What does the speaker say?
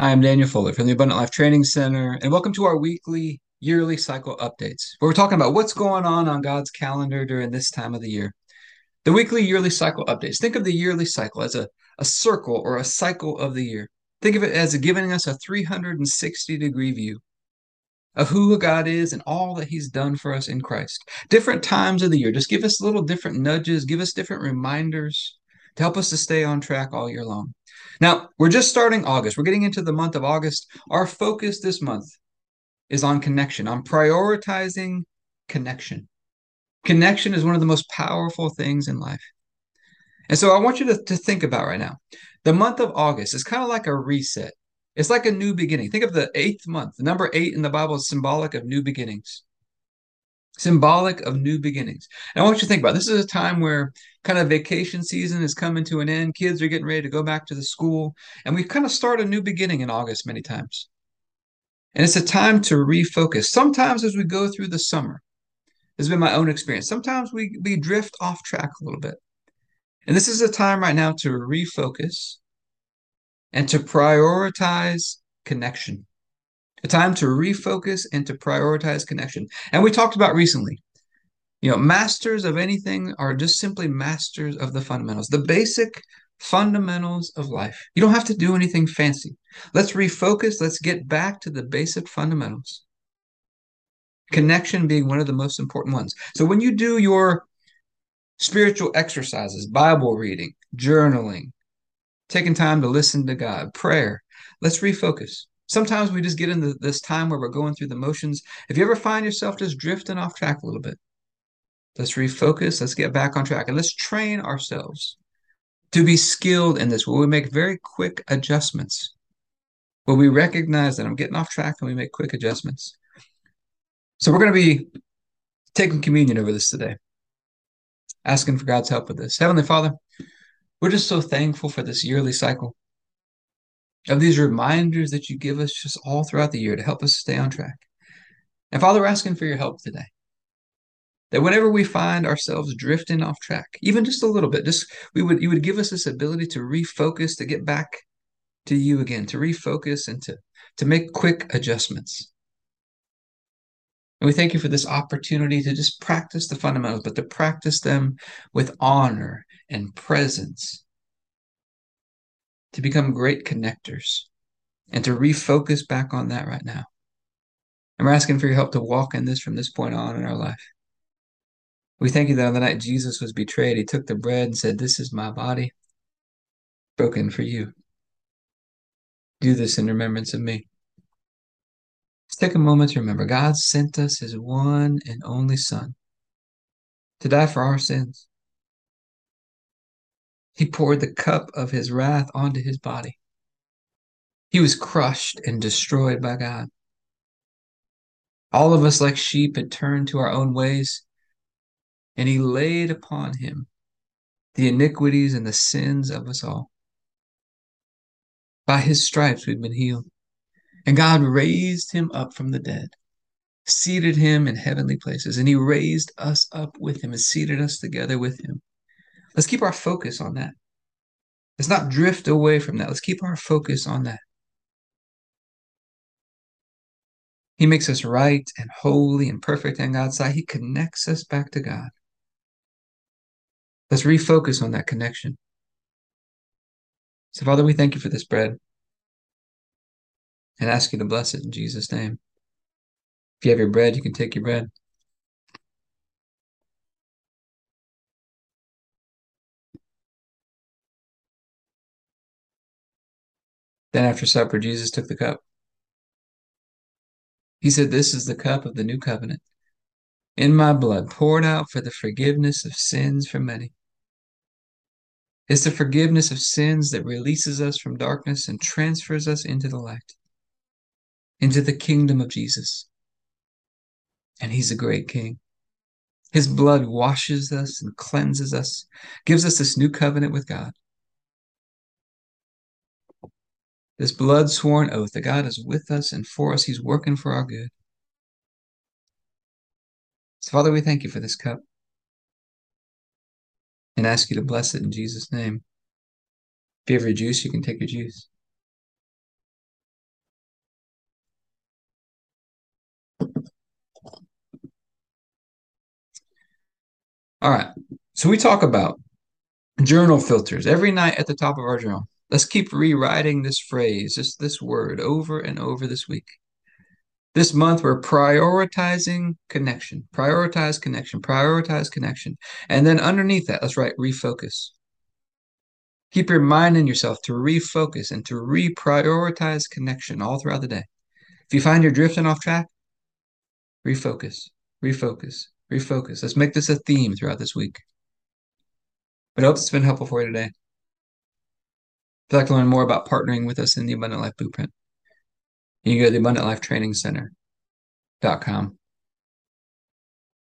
Hi, I'm Daniel Fuller from the Abundant Life Training Center, and welcome to our weekly, yearly cycle updates, where we're talking about what's going on on God's calendar during this time of the year. The weekly, yearly cycle updates. Think of the yearly cycle as a, a circle or a cycle of the year. Think of it as giving us a 360 degree view of who God is and all that He's done for us in Christ. Different times of the year, just give us little different nudges, give us different reminders to help us to stay on track all year long. Now, we're just starting August. We're getting into the month of August. Our focus this month is on connection, on prioritizing connection. Connection is one of the most powerful things in life. And so I want you to, to think about right now the month of August is kind of like a reset. It's like a new beginning. Think of the eighth month. The number eight in the Bible is symbolic of new beginnings. Symbolic of new beginnings. And I want you to think about it. this is a time where kind of vacation season is coming to an end. Kids are getting ready to go back to the school. And we kind of start a new beginning in August many times. And it's a time to refocus. Sometimes as we go through the summer, this has been my own experience. Sometimes we, we drift off track a little bit. And this is a time right now to refocus and to prioritize connection. A time to refocus and to prioritize connection. And we talked about recently, you know, masters of anything are just simply masters of the fundamentals, the basic fundamentals of life. You don't have to do anything fancy. Let's refocus. Let's get back to the basic fundamentals. Connection being one of the most important ones. So when you do your spiritual exercises, Bible reading, journaling, taking time to listen to God, prayer. Let's refocus. Sometimes we just get into this time where we're going through the motions. If you ever find yourself just drifting off track a little bit, let's refocus. Let's get back on track and let's train ourselves to be skilled in this where we make very quick adjustments. Where we recognize that I'm getting off track and we make quick adjustments. So we're going to be taking communion over this today, asking for God's help with this. Heavenly Father, we're just so thankful for this yearly cycle of these reminders that you give us just all throughout the year to help us stay on track. And Father, we're asking for your help today. That whenever we find ourselves drifting off track, even just a little bit, just we would you would give us this ability to refocus, to get back to you again, to refocus and to, to make quick adjustments. And we thank you for this opportunity to just practice the fundamentals, but to practice them with honor and presence, to become great connectors, and to refocus back on that right now. And we're asking for your help to walk in this from this point on in our life. We thank you that on the night Jesus was betrayed, he took the bread and said, This is my body broken for you. Do this in remembrance of me. Let's take a moment to remember God sent us his one and only Son to die for our sins. He poured the cup of his wrath onto his body. He was crushed and destroyed by God. All of us, like sheep, had turned to our own ways, and he laid upon him the iniquities and the sins of us all. By his stripes, we've been healed. And God raised him up from the dead, seated him in heavenly places, and he raised us up with him and seated us together with him. Let's keep our focus on that. Let's not drift away from that. Let's keep our focus on that. He makes us right and holy and perfect in God's sight. He connects us back to God. Let's refocus on that connection. So, Father, we thank you for this bread and ask you to bless it in Jesus' name. If you have your bread, you can take your bread. Then after supper, Jesus took the cup. He said, This is the cup of the new covenant in my blood, poured out for the forgiveness of sins for many. It's the forgiveness of sins that releases us from darkness and transfers us into the light into the kingdom of Jesus. And he's a great king. His blood washes us and cleanses us, gives us this new covenant with God. This blood sworn oath that God is with us and for us, He's working for our good. So, Father, we thank you for this cup and ask you to bless it in Jesus' name. If you have your juice, you can take your juice. All right. So we talk about journal filters every night at the top of our journal. Let's keep rewriting this phrase, this, this word over and over this week. This month, we're prioritizing connection, prioritize connection, prioritize connection. And then underneath that, let's write refocus. Keep reminding yourself to refocus and to reprioritize connection all throughout the day. If you find you're drifting off track, refocus, refocus, refocus. Let's make this a theme throughout this week. But I hope it's been helpful for you today. If you'd like to learn more about partnering with us in the Abundant Life Blueprint, you can go to the Abundant Life Training Center.com.